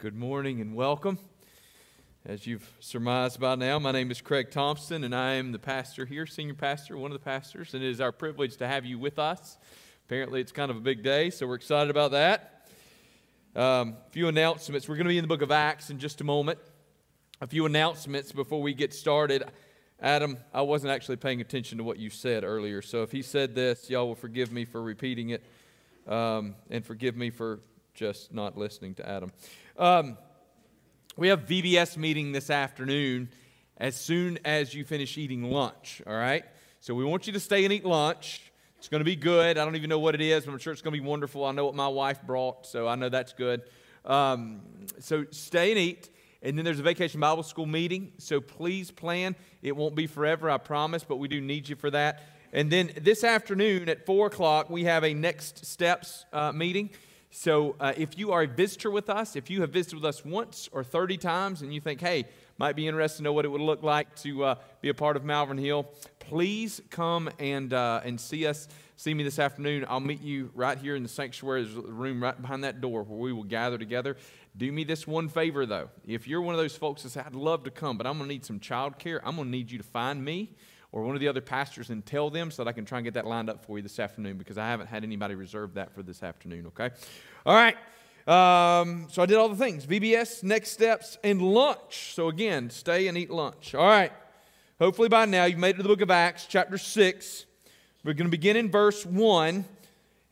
Good morning and welcome. As you've surmised by now, my name is Craig Thompson, and I am the pastor here, senior pastor, one of the pastors, and it is our privilege to have you with us. Apparently, it's kind of a big day, so we're excited about that. A um, few announcements. We're going to be in the book of Acts in just a moment. A few announcements before we get started. Adam, I wasn't actually paying attention to what you said earlier, so if he said this, y'all will forgive me for repeating it um, and forgive me for just not listening to Adam. Um, we have VBS meeting this afternoon as soon as you finish eating lunch, all right? So we want you to stay and eat lunch. It's going to be good. I don't even know what it is, but I'm sure it's going to be wonderful. I know what my wife brought, so I know that's good. Um, so stay and eat. And then there's a vacation Bible school meeting. So please plan. It won't be forever, I promise, but we do need you for that. And then this afternoon at 4 o'clock, we have a Next Steps uh, meeting. So uh, if you are a visitor with us, if you have visited with us once or 30 times and you think, hey, might be interested to know what it would look like to uh, be a part of Malvern Hill, please come and, uh, and see us. See me this afternoon. I'll meet you right here in the sanctuary. There's a room right behind that door where we will gather together. Do me this one favor, though. If you're one of those folks that say, I'd love to come, but I'm going to need some child care, I'm going to need you to find me or one of the other pastors and tell them so that I can try and get that lined up for you this afternoon because I haven't had anybody reserve that for this afternoon, okay? All right. Um, so I did all the things VBS, next steps, and lunch. So again, stay and eat lunch. All right. Hopefully by now you've made it to the book of Acts, chapter 6. We're going to begin in verse 1.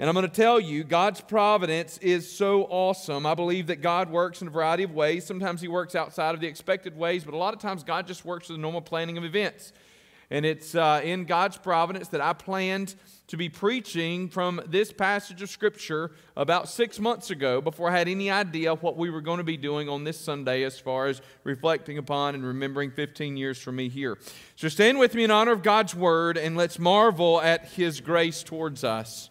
And I'm going to tell you, God's providence is so awesome. I believe that God works in a variety of ways. Sometimes He works outside of the expected ways, but a lot of times God just works with the normal planning of events. And it's uh, in God's providence that I planned to be preaching from this passage of Scripture about six months ago before I had any idea what we were going to be doing on this Sunday as far as reflecting upon and remembering 15 years from me here. So stand with me in honor of God's Word and let's marvel at His grace towards us.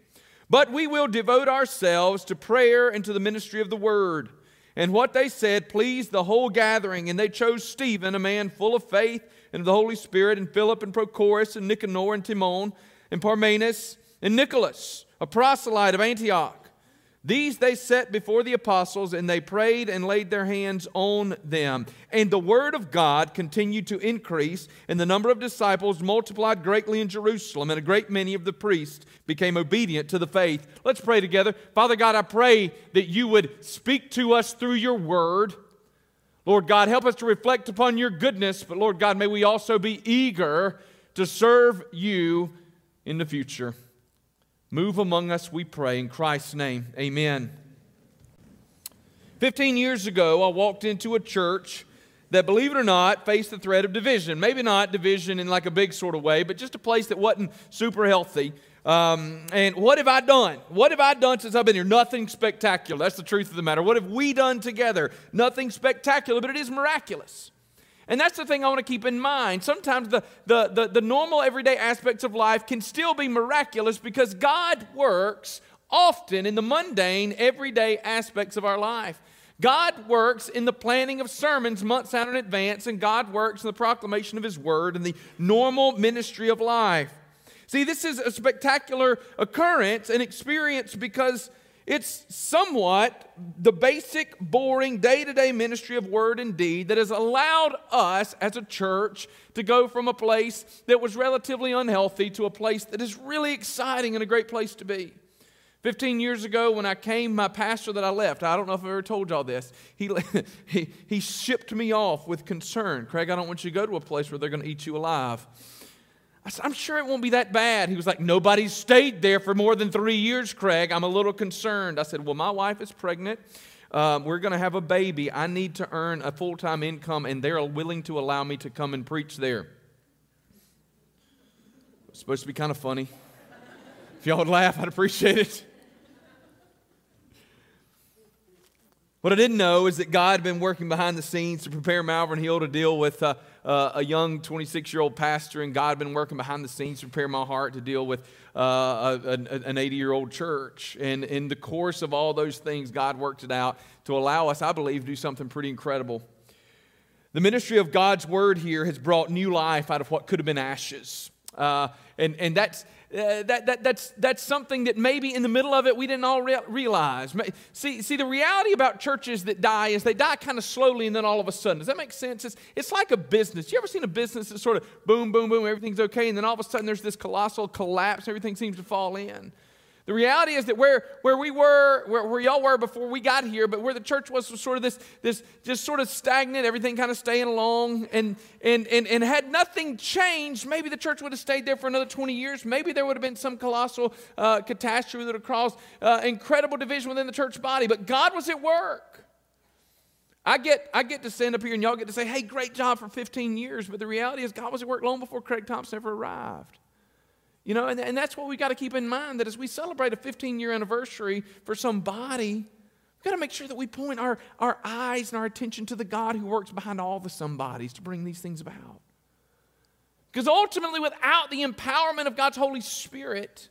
But we will devote ourselves to prayer and to the ministry of the word. And what they said pleased the whole gathering, and they chose Stephen, a man full of faith and of the Holy Spirit, and Philip and Prochorus and Nicanor and Timon and Parmenas and Nicholas, a proselyte of Antioch. These they set before the apostles, and they prayed and laid their hands on them. And the word of God continued to increase, and the number of disciples multiplied greatly in Jerusalem, and a great many of the priests became obedient to the faith. Let's pray together. Father God, I pray that you would speak to us through your word. Lord God, help us to reflect upon your goodness, but Lord God, may we also be eager to serve you in the future. Move among us, we pray. In Christ's name, amen. 15 years ago, I walked into a church that, believe it or not, faced the threat of division. Maybe not division in like a big sort of way, but just a place that wasn't super healthy. Um, and what have I done? What have I done since I've been here? Nothing spectacular. That's the truth of the matter. What have we done together? Nothing spectacular, but it is miraculous. And that's the thing I want to keep in mind. Sometimes the, the, the, the, normal everyday aspects of life can still be miraculous because God works often in the mundane, everyday aspects of our life. God works in the planning of sermons months out in advance, and God works in the proclamation of His word and the normal ministry of life. See, this is a spectacular occurrence and experience because it's somewhat the basic, boring, day to day ministry of word and deed that has allowed us as a church to go from a place that was relatively unhealthy to a place that is really exciting and a great place to be. 15 years ago, when I came, my pastor that I left, I don't know if I've ever told y'all this, he, he, he shipped me off with concern. Craig, I don't want you to go to a place where they're going to eat you alive. I said, I'm sure it won't be that bad. He was like, Nobody's stayed there for more than three years, Craig. I'm a little concerned. I said, Well, my wife is pregnant. Um, we're going to have a baby. I need to earn a full time income, and they're willing to allow me to come and preach there. It's supposed to be kind of funny. If y'all would laugh, I'd appreciate it. What I didn't know is that God had been working behind the scenes to prepare Malvern Hill to deal with uh, uh, a young 26 year old pastor, and God had been working behind the scenes to prepare my heart to deal with uh, a, a, an 80 year old church. And in the course of all those things, God worked it out to allow us, I believe, to do something pretty incredible. The ministry of God's word here has brought new life out of what could have been ashes. Uh, and, and that's, uh, that, that, that's, that's something that maybe in the middle of it we didn't all re- realize. See, see, the reality about churches that die is they die kind of slowly and then all of a sudden. Does that make sense? It's, it's like a business. You ever seen a business that sort of boom, boom, boom, everything's okay, and then all of a sudden there's this colossal collapse, everything seems to fall in? The reality is that where, where we were, where, where y'all were before we got here, but where the church was, was sort of this, this just sort of stagnant, everything kind of staying along, and, and, and, and had nothing changed, maybe the church would have stayed there for another 20 years. Maybe there would have been some colossal uh, catastrophe that would have caused uh, incredible division within the church body, but God was at work. I get, I get to stand up here and y'all get to say, hey, great job for 15 years, but the reality is God was at work long before Craig Thompson ever arrived. You know, and, and that's what we got to keep in mind that as we celebrate a 15 year anniversary for somebody, we've got to make sure that we point our, our eyes and our attention to the God who works behind all the somebodies to bring these things about. Because ultimately, without the empowerment of God's Holy Spirit,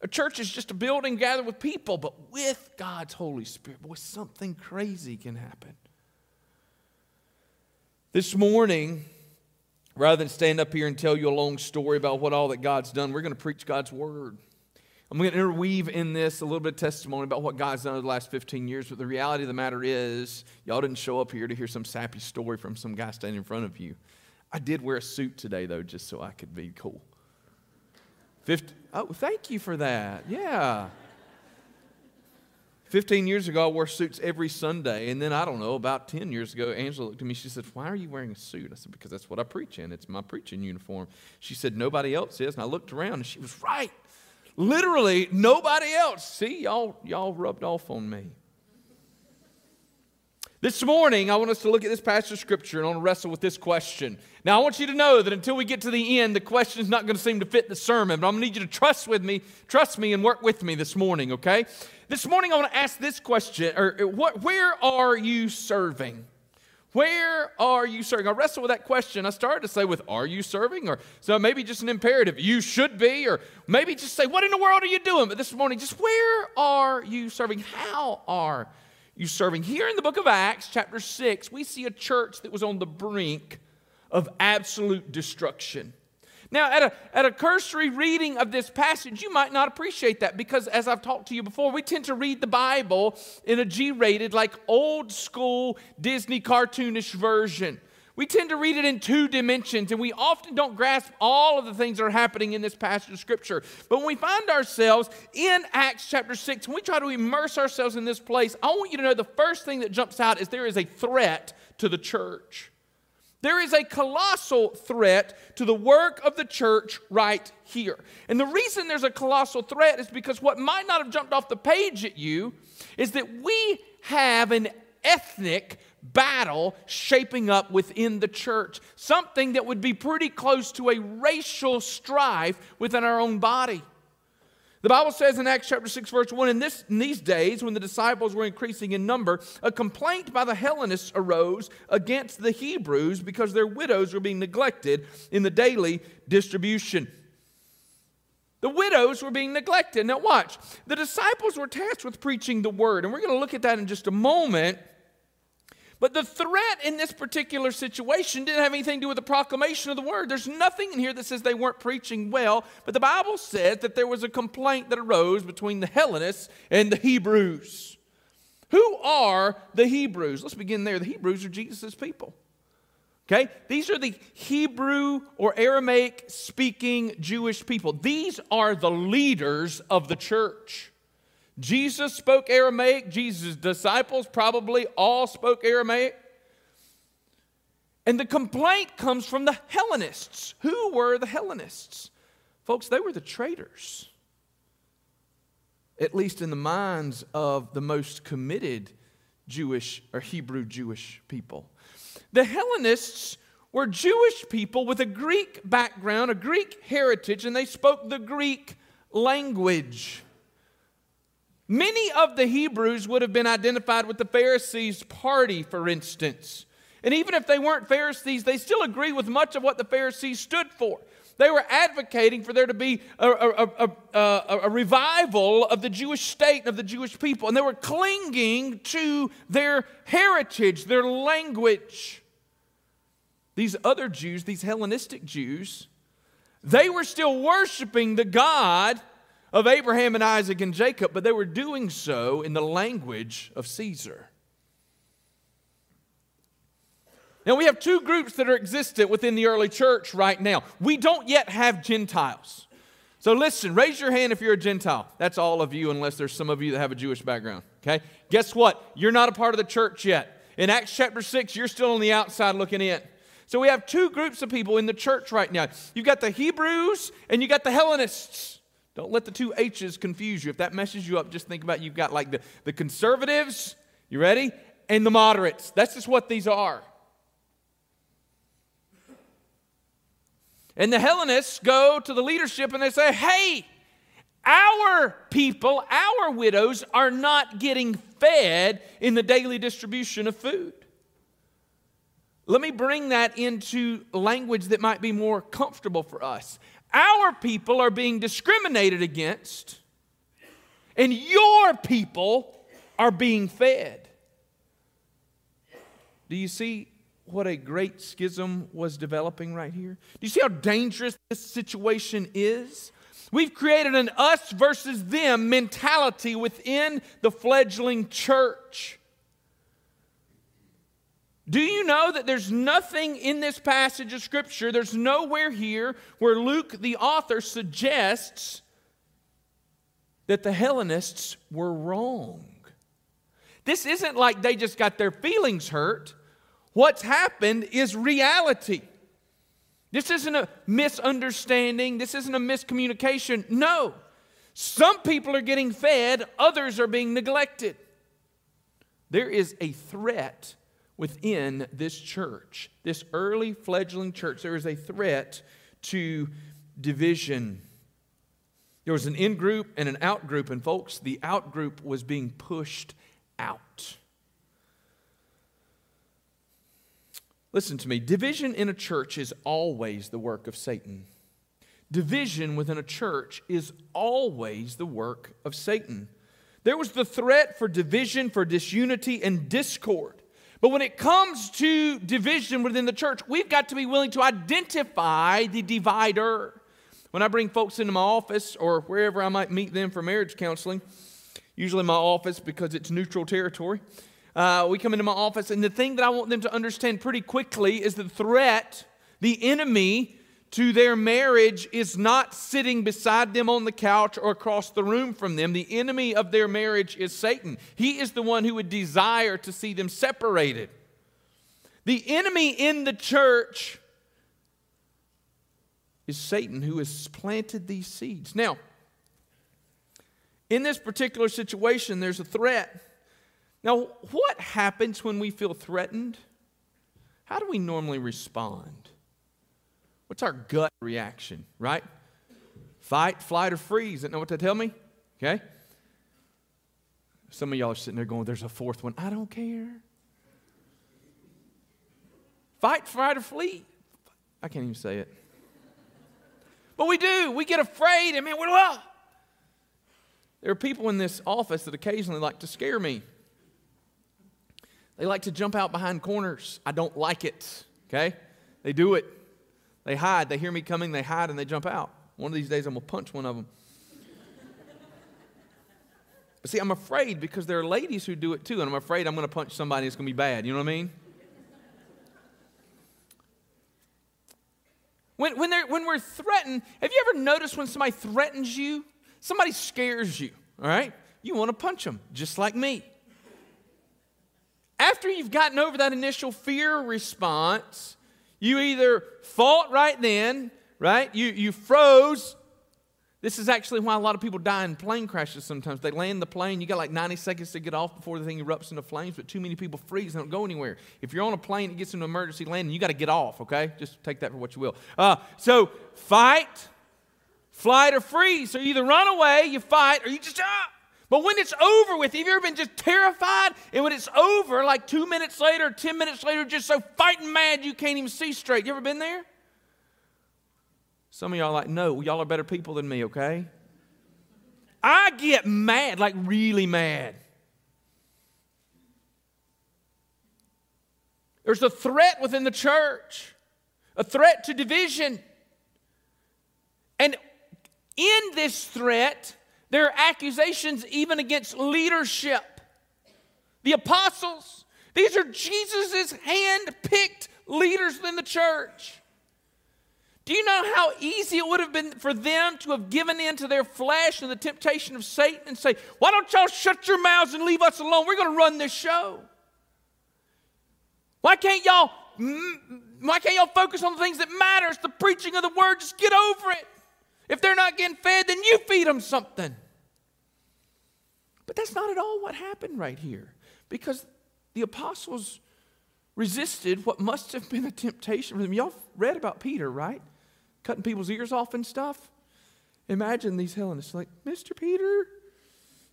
a church is just a building gathered with people, but with God's Holy Spirit, boy, something crazy can happen. This morning, Rather than stand up here and tell you a long story about what all that God's done, we're going to preach God's word. I'm going to interweave in this a little bit of testimony about what God's done over the last 15 years, but the reality of the matter is, y'all didn't show up here to hear some sappy story from some guy standing in front of you. I did wear a suit today, though, just so I could be cool. 50, oh, thank you for that. Yeah. 15 years ago, I wore suits every Sunday. And then, I don't know, about 10 years ago, Angela looked at me. She said, Why are you wearing a suit? I said, Because that's what I preach in. It's my preaching uniform. She said, Nobody else is. And I looked around and she was right. Literally, nobody else. See, y'all, y'all rubbed off on me. This morning, I want us to look at this passage of Scripture and I want to wrestle with this question. Now, I want you to know that until we get to the end, the question is not going to seem to fit the sermon, but I'm going to need you to trust with me, trust me, and work with me this morning, okay? This morning, I want to ask this question, or uh, what, where are you serving? Where are you serving? I wrestle with that question. I started to say with are you serving? Or so maybe just an imperative, you should be, or maybe just say, what in the world are you doing? But this morning, just where are you serving? How are you serving? Here in the book of Acts, chapter 6, we see a church that was on the brink of absolute destruction. Now, at a, at a cursory reading of this passage, you might not appreciate that because, as I've talked to you before, we tend to read the Bible in a G rated, like old school Disney cartoonish version. We tend to read it in two dimensions, and we often don't grasp all of the things that are happening in this passage of Scripture. But when we find ourselves in Acts chapter 6, when we try to immerse ourselves in this place, I want you to know the first thing that jumps out is there is a threat to the church. There is a colossal threat to the work of the church right here. And the reason there's a colossal threat is because what might not have jumped off the page at you is that we have an ethnic battle shaping up within the church, something that would be pretty close to a racial strife within our own body. The Bible says in Acts chapter 6, verse 1 in, this, in these days, when the disciples were increasing in number, a complaint by the Hellenists arose against the Hebrews because their widows were being neglected in the daily distribution. The widows were being neglected. Now, watch. The disciples were tasked with preaching the word, and we're going to look at that in just a moment. But the threat in this particular situation didn't have anything to do with the proclamation of the word. There's nothing in here that says they weren't preaching well, but the Bible says that there was a complaint that arose between the Hellenists and the Hebrews. Who are the Hebrews? Let's begin there. The Hebrews are Jesus' people. Okay? These are the Hebrew or Aramaic speaking Jewish people. These are the leaders of the church. Jesus spoke Aramaic. Jesus' disciples probably all spoke Aramaic. And the complaint comes from the Hellenists. Who were the Hellenists? Folks, they were the traitors, at least in the minds of the most committed Jewish or Hebrew Jewish people. The Hellenists were Jewish people with a Greek background, a Greek heritage, and they spoke the Greek language. Many of the Hebrews would have been identified with the Pharisees' party, for instance. And even if they weren't Pharisees, they still agree with much of what the Pharisees stood for. They were advocating for there to be a, a, a, a, revival of the Jewish state, and of the Jewish people. And they were clinging to their heritage, their language. These other Jews, these Hellenistic Jews, they were still worshiping the God of Abraham and Isaac and Jacob, but they were doing so in the language of Caesar. Now, we have two groups that are existent within the early church right now. We don't yet have Gentiles. So, listen, raise your hand if you're a Gentile. That's all of you, unless there's some of you that have a Jewish background. Okay? Guess what? You're not a part of the church yet. In Acts chapter 6, you're still on the outside looking in. So, we have two groups of people in the church right now. You've got the Hebrews and you've got the Hellenists. Don't let the two H's confuse you. If that messes you up, just think about you've got like the, the conservatives, you ready? And the moderates. That's just what these are. And the Hellenists go to the leadership and they say, hey, our people, our widows, are not getting fed in the daily distribution of food. Let me bring that into language that might be more comfortable for us. Our people are being discriminated against, and your people are being fed. Do you see what a great schism was developing right here? Do you see how dangerous this situation is? We've created an us versus them mentality within the fledgling church. Do you know that there's nothing in this passage of Scripture, there's nowhere here where Luke, the author, suggests that the Hellenists were wrong? This isn't like they just got their feelings hurt. What's happened is reality. This isn't a misunderstanding, this isn't a miscommunication. No. Some people are getting fed, others are being neglected. There is a threat within this church, this early fledgling church, there is a threat to division. There was an in group and an out group, and folks, the out group was being pushed out. Listen to me division in a church is always the work of Satan. Division within a church is always the work of Satan. There was the threat for division, for disunity, and discord. But when it comes to division within the church, we've got to be willing to identify the divider. When I bring folks into my office or wherever I might meet them for marriage counseling, usually my office because it's neutral territory, uh, we come into my office, and the thing that I want them to understand pretty quickly is the threat, the enemy to their marriage is not sitting beside them on the couch or across the room from them. The enemy of their marriage is Satan. He is the one who would desire to see them separated. The enemy in the church is Satan who has planted these seeds. Now, in this particular situation, there's a threat. Now, what happens when we feel threatened? How do we normally respond? What's our gut reaction, right? Fight, flight, or freeze. Isn't that what they tell me? Okay? Some of y'all are sitting there going, there's a fourth one. I don't care. Fight, fight, or flee. I can't even say it. But we do. We get afraid. I mean, we're, well. There are people in this office that occasionally like to scare me. They like to jump out behind corners. I don't like it. Okay? They do it. They hide. They hear me coming, they hide, and they jump out. One of these days, I'm going to punch one of them. but see, I'm afraid because there are ladies who do it too, and I'm afraid I'm going to punch somebody that's going to be bad. You know what I mean? When, when, when we're threatened, have you ever noticed when somebody threatens you? Somebody scares you, all right? You want to punch them, just like me. After you've gotten over that initial fear response, you either fought right then, right? You, you froze. This is actually why a lot of people die in plane crashes sometimes. They land the plane, you got like 90 seconds to get off before the thing erupts into flames, but too many people freeze and don't go anywhere. If you're on a plane that gets into emergency landing, you got to get off, okay? Just take that for what you will. Uh, so fight, flight, or freeze. So you either run away, you fight, or you just! But when it's over with, have you ever been just terrified? And when it's over, like two minutes later, 10 minutes later, just so fighting mad you can't even see straight. You ever been there? Some of y'all like, no, y'all are better people than me, okay? I get mad, like really mad. There's a threat within the church, a threat to division. And in this threat, there are accusations even against leadership. The apostles, these are Jesus' hand picked leaders in the church. Do you know how easy it would have been for them to have given in to their flesh and the temptation of Satan and say, Why don't y'all shut your mouths and leave us alone? We're going to run this show. Why can't y'all mm, why can't y'all focus on the things that matter? It's the preaching of the word. Just get over it. If they're not getting fed, then you feed them something. That's not at all what happened right here. Because the apostles resisted what must have been a temptation for them. Y'all read about Peter, right? Cutting people's ears off and stuff. Imagine these Hellenists like, Mr. Peter,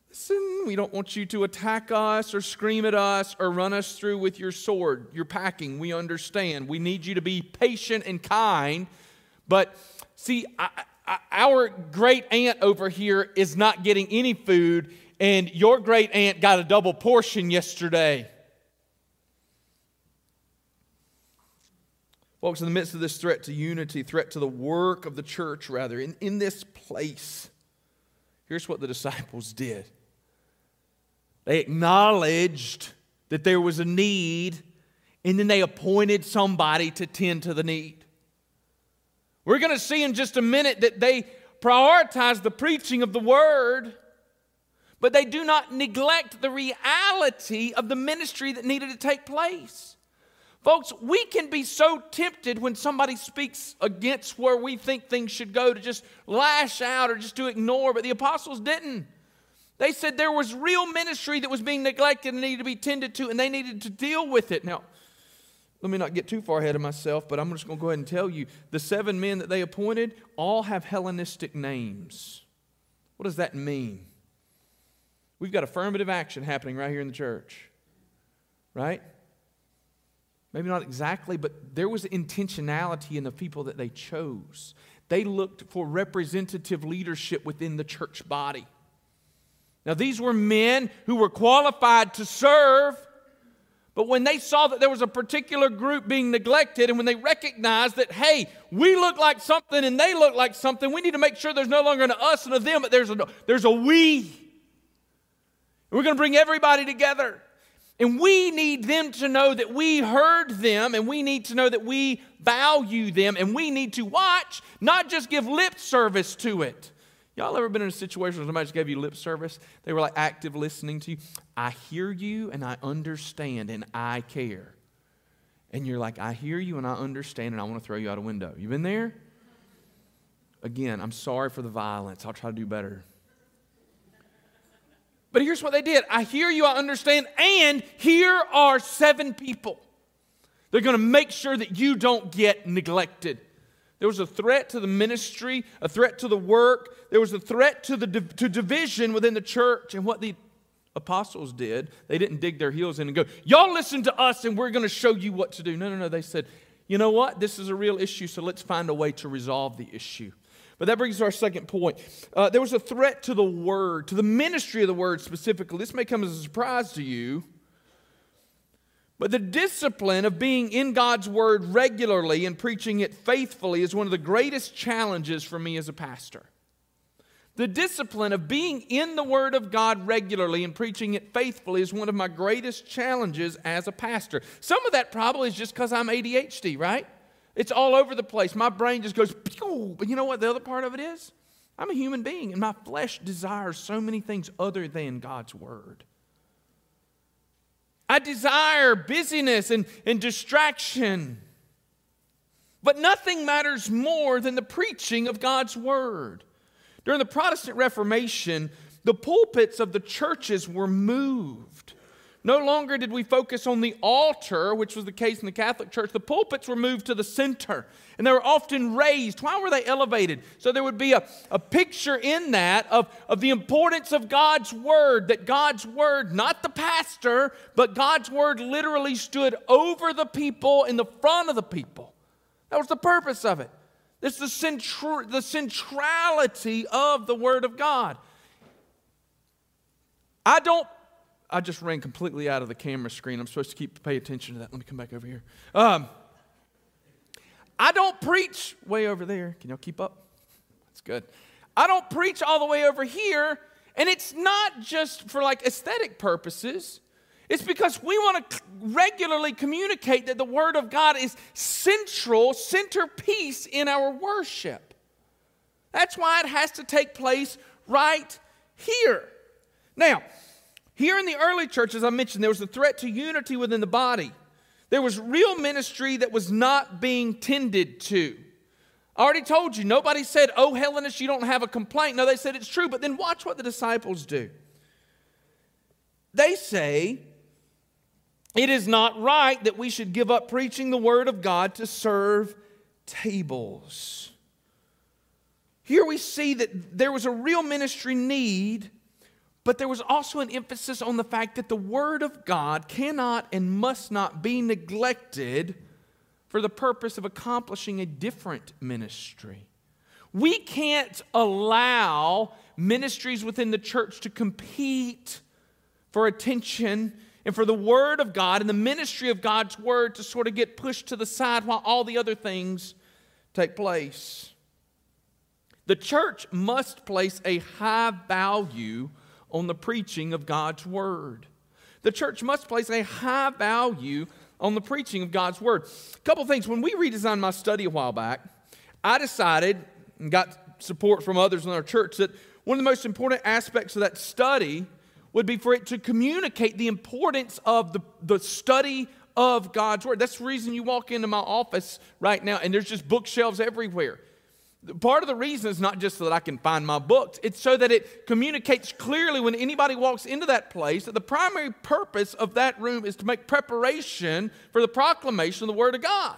listen, we don't want you to attack us or scream at us or run us through with your sword. You're packing, we understand. We need you to be patient and kind. But see, I, I, our great aunt over here is not getting any food and your great aunt got a double portion yesterday. Folks, in the midst of this threat to unity, threat to the work of the church, rather, in, in this place, here's what the disciples did they acknowledged that there was a need, and then they appointed somebody to tend to the need. We're going to see in just a minute that they prioritized the preaching of the word but they do not neglect the reality of the ministry that needed to take place. Folks, we can be so tempted when somebody speaks against where we think things should go to just lash out or just to ignore, but the apostles didn't. They said there was real ministry that was being neglected and needed to be tended to, and they needed to deal with it. Now, let me not get too far ahead of myself, but I'm just going to go ahead and tell you the seven men that they appointed all have Hellenistic names. What does that mean? We've got affirmative action happening right here in the church, right? Maybe not exactly, but there was intentionality in the people that they chose. They looked for representative leadership within the church body. Now, these were men who were qualified to serve, but when they saw that there was a particular group being neglected, and when they recognized that, hey, we look like something and they look like something, we need to make sure there's no longer an us and a them, but there's a, there's a we. We're going to bring everybody together. And we need them to know that we heard them, and we need to know that we value them, and we need to watch, not just give lip service to it. Y'all ever been in a situation where somebody just gave you lip service? They were like active listening to you. I hear you and I understand and I care. And you're like, I hear you and I understand and I want to throw you out a window. You been there? Again, I'm sorry for the violence. I'll try to do better. But here's what they did I hear you, I understand, and here are seven people. They're going to make sure that you don't get neglected. There was a threat to the ministry, a threat to the work, there was a threat to, the, to division within the church. And what the apostles did, they didn't dig their heels in and go, Y'all listen to us and we're going to show you what to do. No, no, no. They said, You know what? This is a real issue, so let's find a way to resolve the issue. But that brings us to our second point. Uh, there was a threat to the word, to the ministry of the word specifically. This may come as a surprise to you. But the discipline of being in God's word regularly and preaching it faithfully is one of the greatest challenges for me as a pastor. The discipline of being in the Word of God regularly and preaching it faithfully is one of my greatest challenges as a pastor. Some of that probably is just because I'm ADHD, right? It's all over the place. My brain just goes, but you know what the other part of it is? I'm a human being, and my flesh desires so many things other than God's Word. I desire busyness and, and distraction. But nothing matters more than the preaching of God's Word. During the Protestant Reformation, the pulpits of the churches were moved No longer did we focus on the altar, which was the case in the Catholic Church. The pulpits were moved to the center, and they were often raised. Why were they elevated? So there would be a, a picture in that of, of the importance of God's Word, that God's Word, not the pastor, but God's Word literally stood over the people in the front of the people. That was the purpose of it. It's the, centra- the centrality of the Word of God. I don't I just ran completely out of the camera screen. I'm supposed to keep pay attention to that. Let me come back over here. Um, I don't preach way over there. Can y'all keep up? That's good. I don't preach all the way over here, and it's not just for like aesthetic purposes. It's because we want to regularly communicate that the Word of God is central, centerpiece in our worship. That's why it has to take place right here. Now, here in the early church, as I mentioned, there was a threat to unity within the body. There was real ministry that was not being tended to. I already told you, nobody said, Oh, Hellenist, you don't have a complaint. No, they said it's true. But then watch what the disciples do. They say, It is not right that we should give up preaching the word of God to serve tables. Here we see that there was a real ministry need but there was also an emphasis on the fact that the Word of God cannot and must not be neglected for the purpose of accomplishing a different ministry. We can't allow ministries within the church to compete for attention and for the Word of God and the ministry of God's Word to sort of get pushed to the side while all the other things take place. The church must place a high value on the preaching of God's Word. The church must place a high value on the preaching of God's Word. A couple things. When we redesigned my study a while back, I decided and got support from others in our church that one of the most important aspects of that study would be for it to communicate the importance of the, the study of God's Word. That's the reason you walk into my office right now and there's just bookshelves everywhere. Part of the reason is not just so that I can find my books, it's so that it communicates clearly when anybody walks into that place that the primary purpose of that room is to make preparation for the proclamation of the Word of God.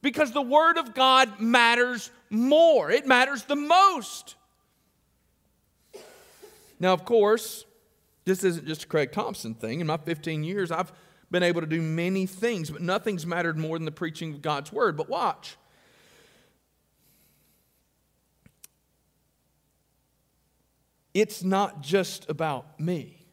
Because the Word of God matters more, it matters the most. Now, of course, this isn't just a Craig Thompson thing. In my 15 years, I've been able to do many things, but nothing's mattered more than the preaching of God's Word. But watch. It's not just about me.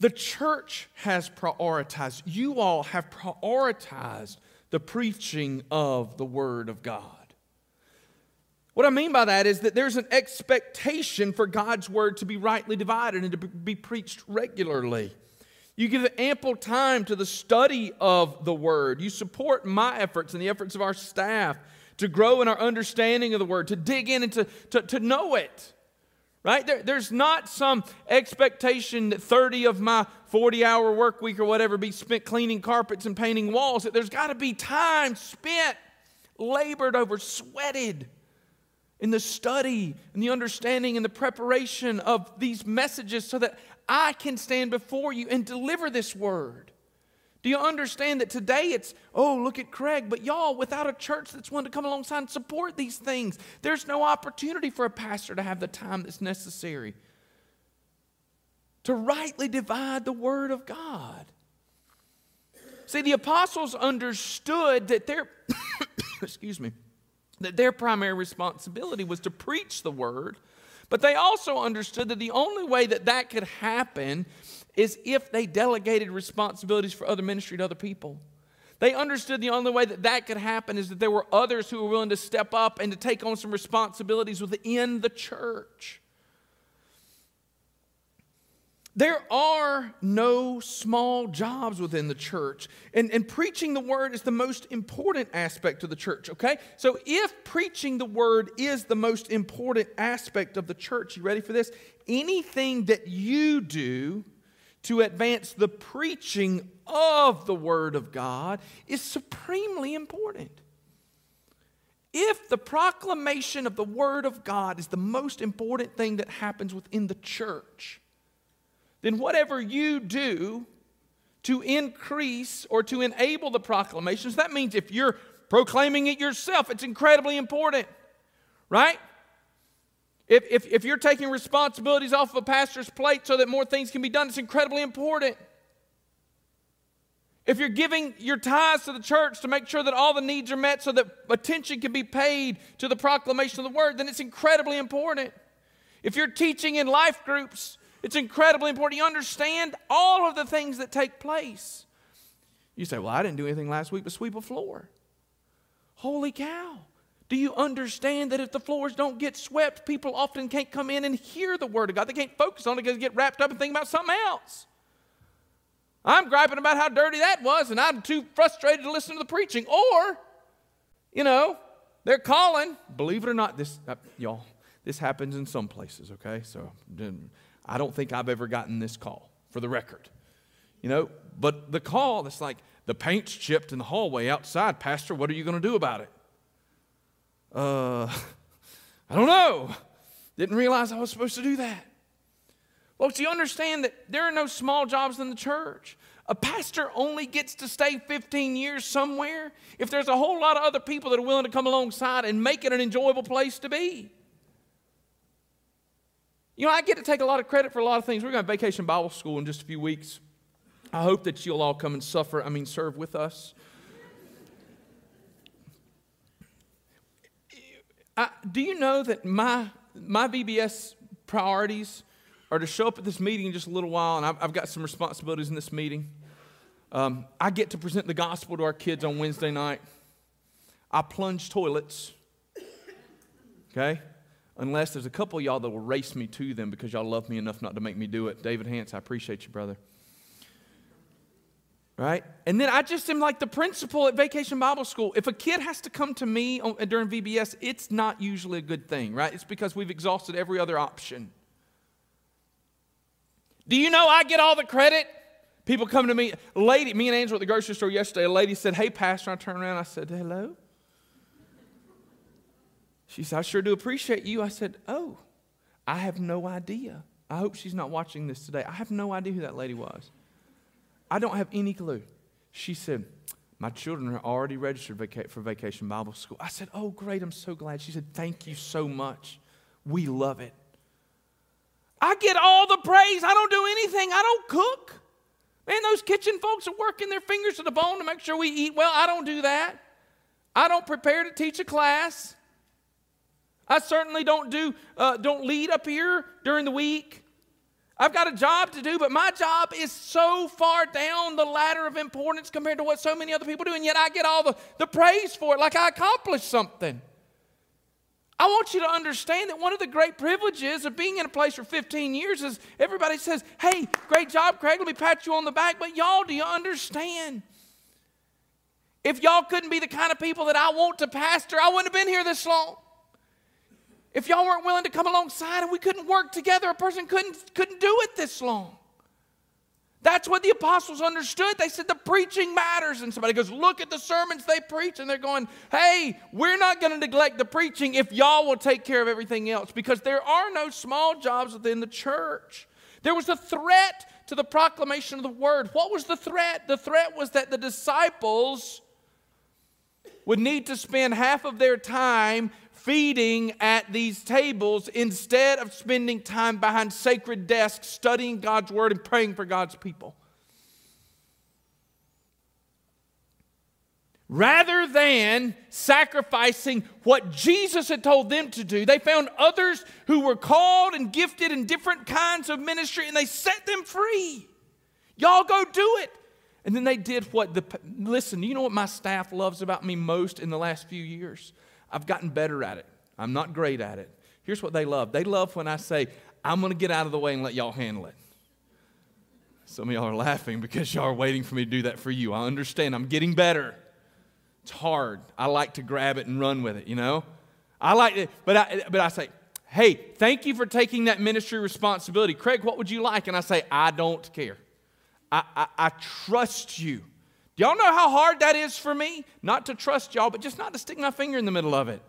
The church has prioritized, you all have prioritized the preaching of the Word of God. What I mean by that is that there's an expectation for God's Word to be rightly divided and to be preached regularly. You give ample time to the study of the Word. You support my efforts and the efforts of our staff to grow in our understanding of the Word, to dig in and to, to, to know it right? There, there's not some expectation that 30 of my 40 hour work week or whatever be spent cleaning carpets and painting walls. That There's got to be time spent, labored over, sweated in the study and the understanding and the preparation of these messages so that I can stand before you and deliver this word. Do you understand that today it's, oh, look at Craig, but y'all, without a church that's willing to come alongside and support these things, there's no opportunity for a pastor to have the time that's necessary to rightly divide the word of God. See, the apostles understood that their, excuse me, that their primary responsibility was to preach the word, but they also understood that the only way that that could happen is if they delegated responsibilities for other ministry to other people. They understood the only way that that could happen is that there were others who were willing to step up and to take on some responsibilities within the church. There are no small jobs within the church. And, and preaching the word is the most important aspect of the church, okay? So if preaching the word is the most important aspect of the church, you ready for this? Anything that you do to advance the preaching of the Word of God is supremely important. If the proclamation of the Word of God is the most important thing that happens within the church, then whatever you do to increase or to enable the proclamations, that means if you're proclaiming it yourself, it's incredibly important, right? If, if, if you're taking responsibilities off of a pastor's plate so that more things can be done, it's incredibly important. If you're giving your tithes to the church to make sure that all the needs are met so that attention can be paid to the proclamation of the word, then it's incredibly important. If you're teaching in life groups, it's incredibly important. You understand all of the things that take place. You say, Well, I didn't do anything last week but sweep a floor. Holy cow. Do you understand that if the floors don't get swept, people often can't come in and hear the Word of God? They can't focus on it because they get wrapped up and think about something else. I'm griping about how dirty that was, and I'm too frustrated to listen to the preaching. Or, you know, they're calling. Believe it or not, this, uh, y'all, this happens in some places, okay? So I don't think I've ever gotten this call, for the record. You know, but the call that's like, the paint's chipped in the hallway outside, Pastor, what are you going to do about it? Uh, I don't know. Didn't realize I was supposed to do that. Folks, you understand that there are no small jobs in the church. A pastor only gets to stay 15 years somewhere if there's a whole lot of other people that are willing to come alongside and make it an enjoyable place to be. You know, I get to take a lot of credit for a lot of things. We're going to vacation Bible school in just a few weeks. I hope that you'll all come and suffer, I mean, serve with us. I, do you know that my, my VBS priorities are to show up at this meeting in just a little while, and I've, I've got some responsibilities in this meeting. Um, I get to present the gospel to our kids on Wednesday night. I plunge toilets, okay? Unless there's a couple y'all that will race me to them because y'all love me enough not to make me do it. David Hance, I appreciate you, brother right? And then I just am like the principal at Vacation Bible School. If a kid has to come to me during VBS, it's not usually a good thing, right? It's because we've exhausted every other option. Do you know I get all the credit? People come to me, lady, me and Angela at the grocery store yesterday, a lady said, Hey, Pastor. I turned around, I said, Hello. She said, I sure do appreciate you. I said, Oh, I have no idea. I hope she's not watching this today. I have no idea who that lady was. I don't have any clue. She said, My children are already registered vaca- for Vacation Bible School. I said, Oh, great. I'm so glad. She said, Thank you so much. We love it. I get all the praise. I don't do anything. I don't cook. Man, those kitchen folks are working their fingers to the bone to make sure we eat well. I don't do that. I don't prepare to teach a class. I certainly don't do uh, don't lead up here during the week. I've got a job to do, but my job is so far down the ladder of importance compared to what so many other people do, and yet I get all the, the praise for it like I accomplished something. I want you to understand that one of the great privileges of being in a place for 15 years is everybody says, Hey, great job, Craig, let me pat you on the back. But y'all, do you understand? If y'all couldn't be the kind of people that I want to pastor, I wouldn't have been here this long. If y'all weren't willing to come alongside and we couldn't work together, a person couldn't, couldn't do it this long. That's what the apostles understood. They said the preaching matters. And somebody goes, Look at the sermons they preach. And they're going, Hey, we're not going to neglect the preaching if y'all will take care of everything else because there are no small jobs within the church. There was a threat to the proclamation of the word. What was the threat? The threat was that the disciples would need to spend half of their time feeding at these tables instead of spending time behind sacred desks studying God's word and praying for God's people. Rather than sacrificing what Jesus had told them to do, they found others who were called and gifted in different kinds of ministry and they set them free. Y'all go do it. And then they did what the, listen, you know what my staff loves about me most in the last few years? I've gotten better at it. I'm not great at it. Here's what they love they love when I say, I'm going to get out of the way and let y'all handle it. Some of y'all are laughing because y'all are waiting for me to do that for you. I understand. I'm getting better. It's hard. I like to grab it and run with it, you know? I like it, but I, but I say, hey, thank you for taking that ministry responsibility. Craig, what would you like? And I say, I don't care. I, I, I trust you. Do y'all know how hard that is for me? Not to trust y'all, but just not to stick my finger in the middle of it.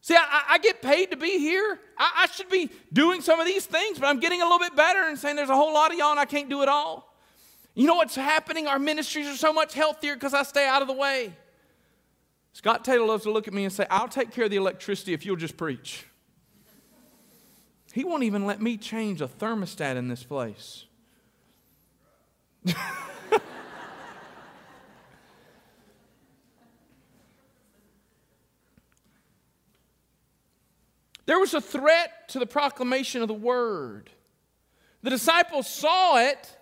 See, I, I, get paid to be here. I, I should be doing some of these things, but I'm getting a little bit better and saying there's a whole lot of y'all and I can't do it all. You know what's happening? Our ministries are so much healthier because I stay out of the way. Scott Taylor loves to look at me and say, I'll take care of the electricity if you'll just preach. He won't even let me change a thermostat in this place. There was a threat to the proclamation of the word. The disciples saw it,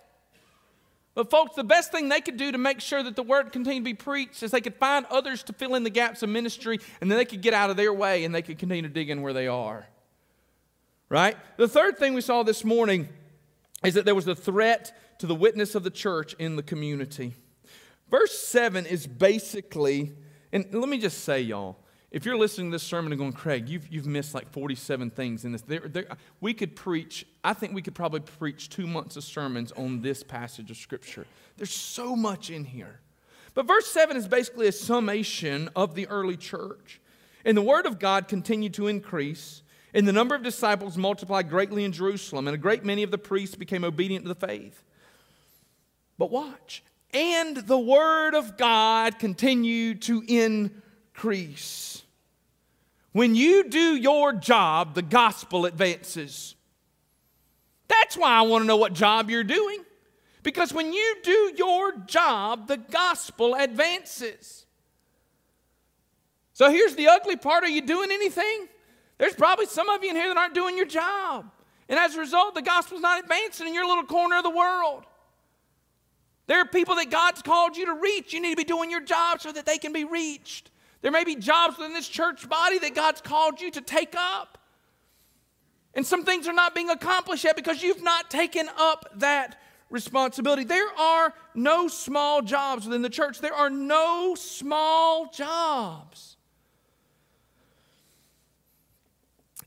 but, folks, the best thing they could do to make sure that the word continued to be preached is they could find others to fill in the gaps of ministry, and then they could get out of their way and they could continue to dig in where they are. Right? The third thing we saw this morning is that there was a threat to the witness of the church in the community. Verse 7 is basically, and let me just say, y'all, if you're listening to this sermon and going, Craig, you've, you've missed like 47 things in this, there, there, we could preach, I think we could probably preach two months of sermons on this passage of Scripture. There's so much in here. But verse 7 is basically a summation of the early church. And the word of God continued to increase, and the number of disciples multiplied greatly in Jerusalem, and a great many of the priests became obedient to the faith. But watch. And the word of God continued to increase. When you do your job, the gospel advances. That's why I want to know what job you're doing. Because when you do your job, the gospel advances. So here's the ugly part are you doing anything? There's probably some of you in here that aren't doing your job. And as a result, the gospel's not advancing in your little corner of the world. There are people that God's called you to reach. You need to be doing your job so that they can be reached. There may be jobs within this church body that God's called you to take up. And some things are not being accomplished yet because you've not taken up that responsibility. There are no small jobs within the church. There are no small jobs.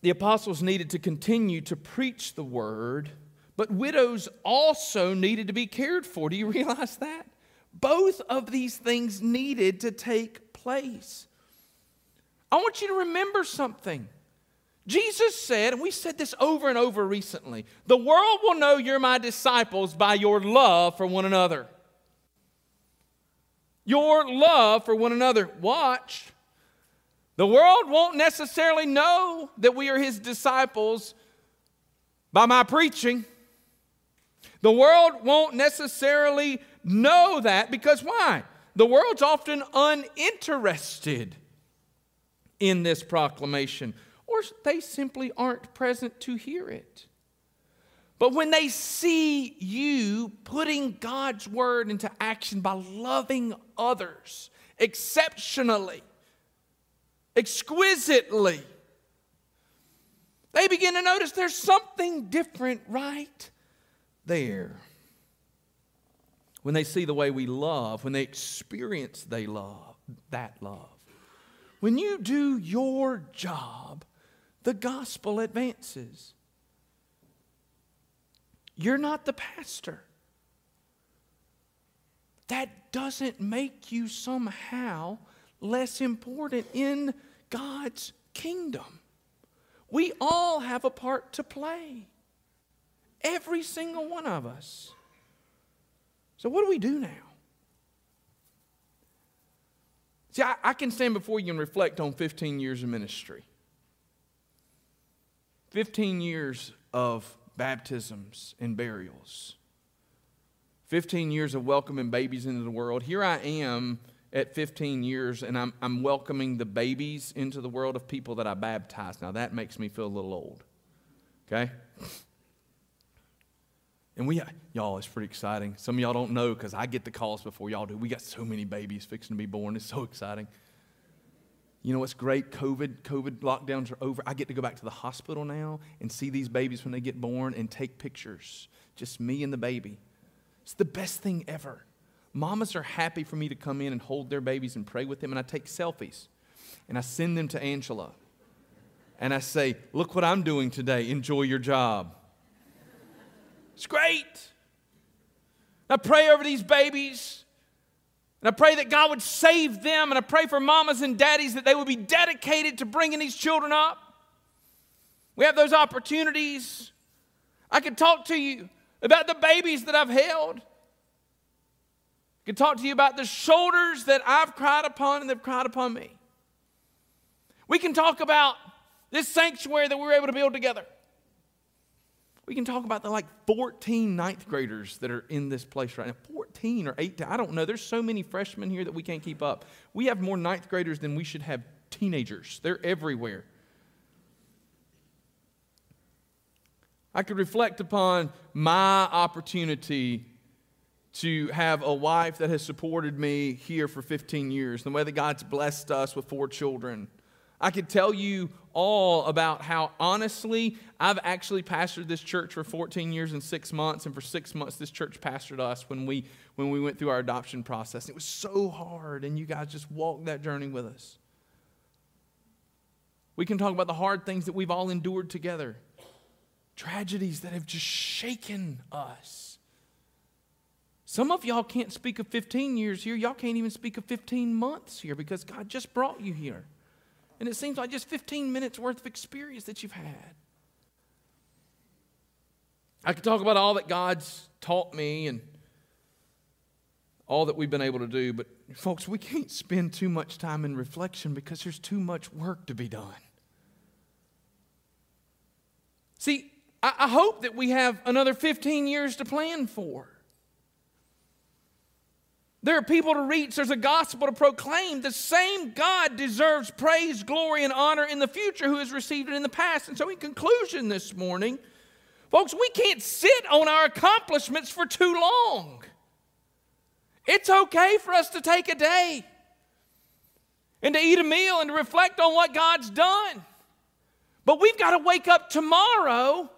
The apostles needed to continue to preach the word, but widows also needed to be cared for. Do you realize that? Both of these things needed to take place. I want you to remember something. Jesus said, and we said this over and over recently the world will know you're my disciples by your love for one another. Your love for one another. Watch. The world won't necessarily know that we are his disciples by my preaching. The world won't necessarily know that because why? The world's often uninterested in this proclamation, or they simply aren't present to hear it. But when they see you putting God's word into action by loving others exceptionally, exquisitely, they begin to notice there's something different right there. When they see the way we love, when they experience they love, that love. When you do your job, the gospel advances. You're not the pastor. That doesn't make you somehow less important in God's kingdom. We all have a part to play. Every single one of us. So, what do we do now? See, I, I can stand before you and reflect on 15 years of ministry. 15 years of baptisms and burials. 15 years of welcoming babies into the world. Here I am at 15 years, and I'm, I'm welcoming the babies into the world of people that I baptized. Now, that makes me feel a little old. Okay? And we, y'all, it's pretty exciting. Some of y'all don't know because I get the calls before y'all do. We got so many babies fixing to be born. It's so exciting. You know what's great? COVID, COVID lockdowns are over. I get to go back to the hospital now and see these babies when they get born and take pictures. Just me and the baby. It's the best thing ever. Mamas are happy for me to come in and hold their babies and pray with them, and I take selfies and I send them to Angela. And I say, Look what I'm doing today. Enjoy your job. It's great. I pray over these babies. And I pray that God would save them. And I pray for mamas and daddies that they would be dedicated to bringing these children up. We have those opportunities. I could talk to you about the babies that I've held. I could talk to you about the shoulders that I've cried upon and they've cried upon me. We can talk about this sanctuary that we were able to build together. We can talk about the like 14 ninth graders that are in this place right now. 14 or 18, I don't know. There's so many freshmen here that we can't keep up. We have more ninth graders than we should have teenagers. They're everywhere. I could reflect upon my opportunity to have a wife that has supported me here for 15 years, the way that God's blessed us with four children. I could tell you all about how honestly I've actually pastored this church for 14 years and six months, and for six months this church pastored us when we when we went through our adoption process. It was so hard, and you guys just walked that journey with us. We can talk about the hard things that we've all endured together, tragedies that have just shaken us. Some of y'all can't speak of 15 years here. Y'all can't even speak of 15 months here because God just brought you here. And it seems like just 15 minutes worth of experience that you've had. I could talk about all that God's taught me and all that we've been able to do, but folks, we can't spend too much time in reflection because there's too much work to be done. See, I, hope that we have another 15 years to plan for. There are people to reach, there's a gospel to proclaim. The same God deserves praise, glory, and honor in the future who has received it in the past. And so, in conclusion this morning, folks, we can't sit on our accomplishments for too long. It's okay for us to take a day and to eat a meal and to reflect on what God's done. But we've got to wake up tomorrow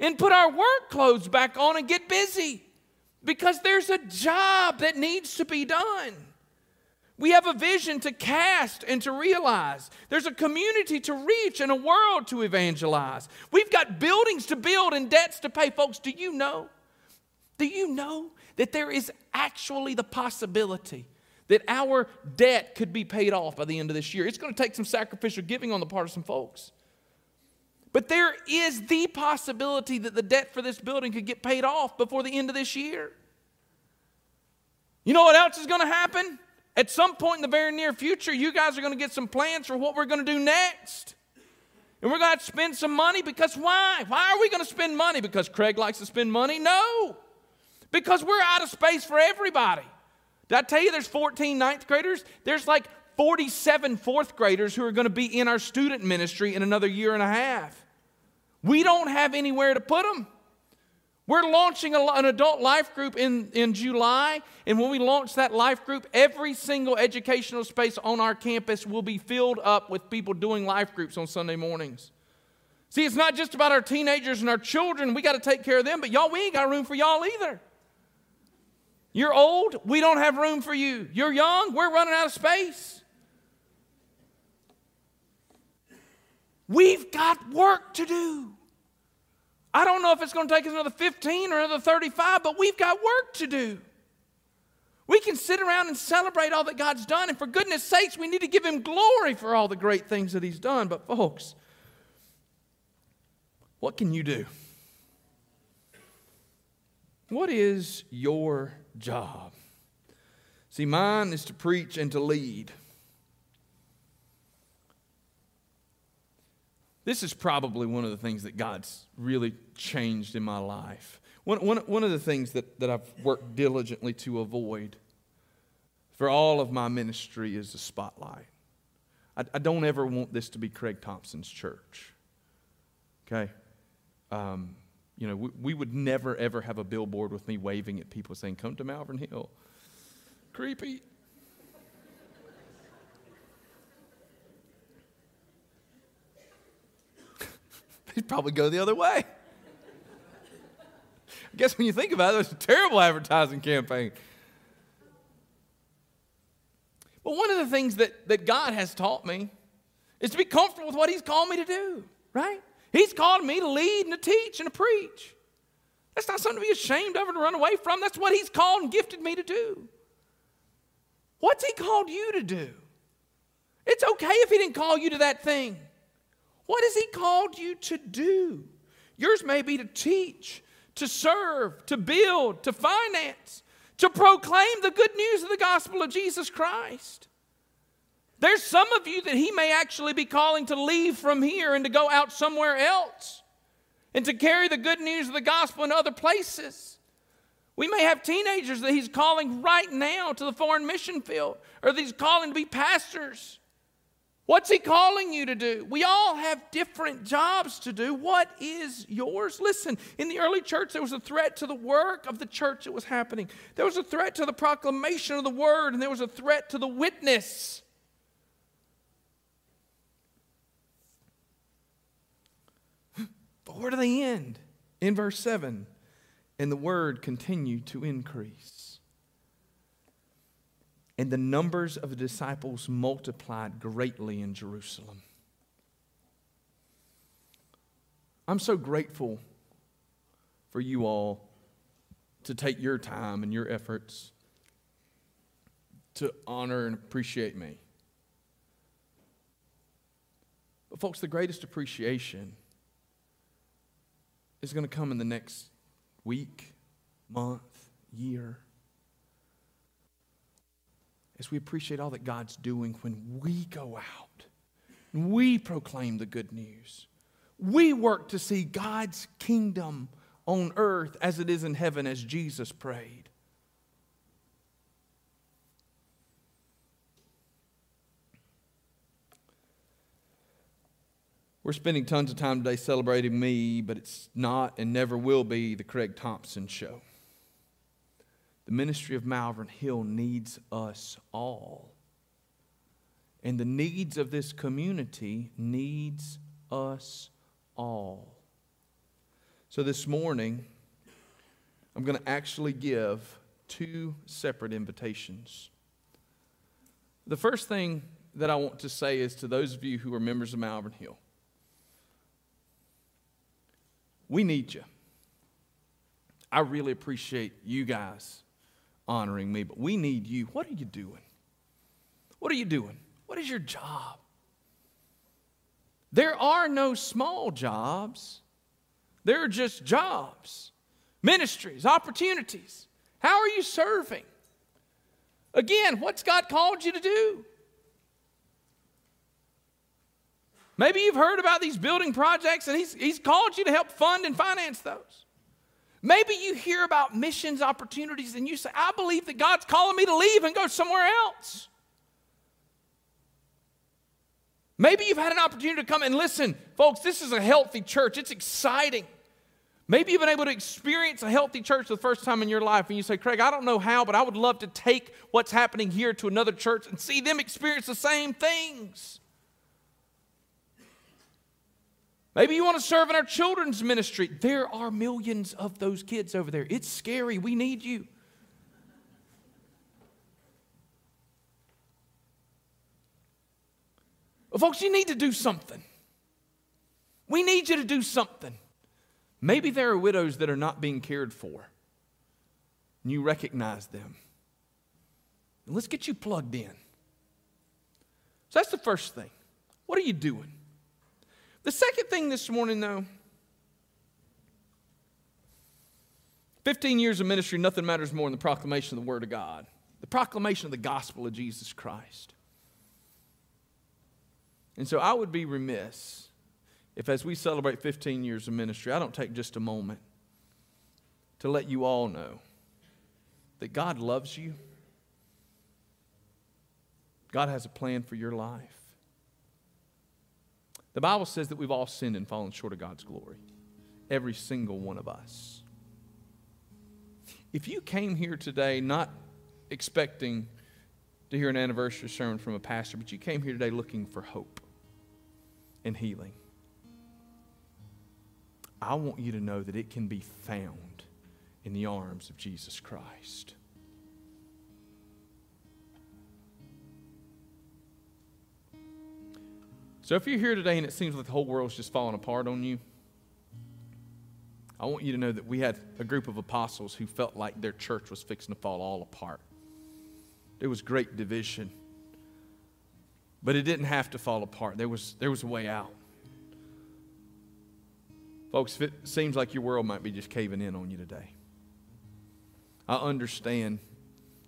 and put our work clothes back on and get busy because there's a job that needs to be done. We have a vision to cast and to realize. There's a community to reach and a world to evangelize. We've got buildings to build and debts to pay. Folks, do you know? Do you know that there is actually the possibility that our debt could be paid off by the end of this year? It's going to take some sacrificial giving on the part of some folks. But there is the possibility that the debt for this building could get paid off before the end of this year. You know what else is going to happen? At some point in the very near future, you guys are going to get some plans for what we're going to do next. And we're going to, to spend some money because why? Why are we going to spend money? Because Craig likes to spend money? No. Because we're out of space for everybody. Did I tell you there's 14 ninth graders? There's like 47 fourth graders who are going to be in our student ministry in another year and a half. We don't have anywhere to put them. We're launching an adult life group in, in July, and when we launch that life group, every single educational space on our campus will be filled up with people doing life groups on Sunday mornings. See, it's not just about our teenagers and our children. We got to take care of them, but y'all, we ain't got room for y'all either. You're old, we don't have room for you. You're young, we're running out of space. We've got work to do. I don't know if it's going to take us another 15 or another 35, but we've got work to do. We can sit around and celebrate all that God's done, and for goodness sakes, we need to give Him glory for all the great things that He's done. But, folks, what can you do? What is your job? See, mine is to preach and to lead. This is probably one of the things that God's really changed in my life. One, one, one of the things that, that I've worked diligently to avoid for all of my ministry is the spotlight. I, I don't ever want this to be Craig Thompson's church. Okay? Um, you know, we, we would never, ever have a billboard with me waving at people saying, Come to Malvern Hill. Creepy. They'd probably go the other way. I guess when you think about it, it's a terrible advertising campaign. But one of the things that, that God has taught me is to be comfortable with what He's called me to do, right? He's called me to lead and to teach and to preach. That's not something to be ashamed of to run away from. That's what He's called and gifted me to do. What's He called you to do? It's okay if He didn't call you to that thing. What has He called you to do? Yours may be to teach, to serve, to build, to finance, to proclaim the good news of the gospel of Jesus Christ. There's some of you that He may actually be calling to leave from here and to go out somewhere else and to carry the good news of the gospel in other places. We may have teenagers that He's calling right now to the foreign mission field, or that He's calling to be pastors. What's He calling you to do? We all have different jobs to do. What is yours? Listen, in the early church, there was a threat to the work of the church that was happening, there was a threat to the proclamation of the word, and there was a threat to the witness. But where do they end? In verse 7 and the word continued to increase. And the numbers of the disciples multiplied greatly in Jerusalem. I'm so grateful for you all to take your time and your efforts to honor and appreciate me. But, folks, the greatest appreciation is going to come in the next week, month, year as we appreciate all that God's doing when we go out and we proclaim the good news. We work to see God's kingdom on earth as it is in heaven, as Jesus prayed. We're spending tons of time today celebrating me, but it's not and never will be the Craig Thompson show. The ministry of Malvern Hill needs us all. And the needs of this community needs us all. So this morning, I'm going to actually give two separate invitations. The first thing that I want to say is to those of you who are members of Malvern Hill, we need you. I really appreciate you guys honoring me, but we need you. What are you doing? What are you doing? What is your job? There are no small jobs, there are just jobs, ministries, opportunities. How are you serving? Again, what's God called you to do? Maybe you've heard about these building projects and he's, he's called you to help fund and finance those. Maybe you hear about missions opportunities and you say, I believe that God's calling me to leave and go somewhere else. Maybe you've had an opportunity to come and listen, folks, this is a healthy church. It's exciting. Maybe you've been able to experience a healthy church for the first time in your life, and you say, Craig, I don't know how, but I would love to take what's happening here to another church and see them experience the same things. Maybe you want to serve in our children's ministry. There are millions of those kids over there. It's scary. We need you. Well, folks, you need to do something. We need you to do something. Maybe there are widows that are not being cared for, and you recognize them. And let's get you plugged in. So that's the first thing. What are you doing? The second thing this morning, though 15 years of ministry, nothing matters more than the proclamation of the Word of God, the proclamation of the gospel of Jesus Christ. And so I would be remiss if, as we celebrate 15 years of ministry, I don't take just a moment to let you all know that God loves you. God has a plan for your life. The Bible says that we've all sinned and fallen short of God's glory. Every single one of us. If you came here today not expecting to hear an anniversary sermon from a pastor, but you came here today looking for hope and healing, I want you to know that it can be found in the arms of Jesus Christ. So if you're here today and it seems like the whole world's just falling apart on you, I want you to know that we had a group of apostles who felt like their church was fixing to fall all apart. there was great division. But it didn't have to fall apart. There was, there was a way out. Folks, if it seems like your world might be just caving in on you today, I understand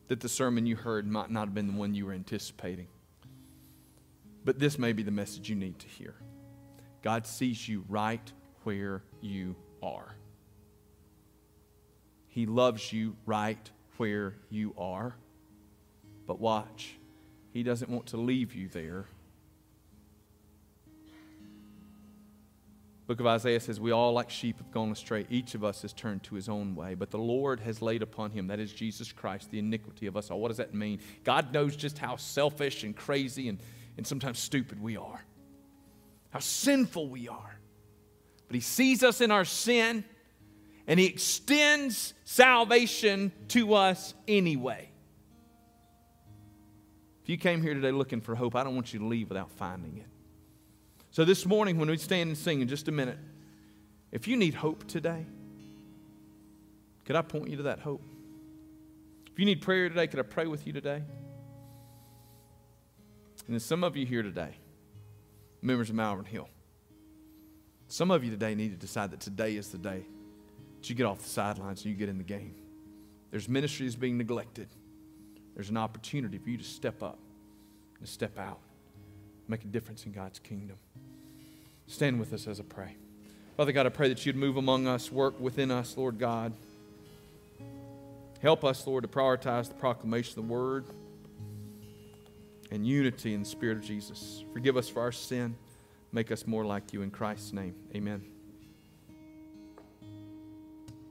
that the sermon you heard might not have been the one you were anticipating. But this may be the message you need to hear. God sees you right where you are. He loves you right where you are. But watch, He doesn't want to leave you there. Book of Isaiah says, We all, like sheep, have gone astray. Each of us has turned to his own way. But the Lord has laid upon him, that is Jesus Christ, the iniquity of us all. What does that mean? God knows just how selfish and crazy and, and sometimes stupid we are, how sinful we are. But he sees us in our sin, and he extends salvation to us anyway. If you came here today looking for hope, I don't want you to leave without finding it. So, this morning, when we stand and sing in just a minute, if you need hope today, could I point you to that hope? If you need prayer today, could I pray with you today? And some of you here today, members of Malvern Hill, some of you today need to decide that today is the day that you get off the sidelines and you get in the game. There's ministries being neglected. There's an opportunity for you to step up and step out, make a difference in God's kingdom. Stand with us as I pray. Father God, I pray that you'd move among us, work within us, Lord God. Help us, Lord, to prioritize the proclamation of the word and unity in the Spirit of Jesus. Forgive us for our sin. Make us more like you in Christ's name. Amen.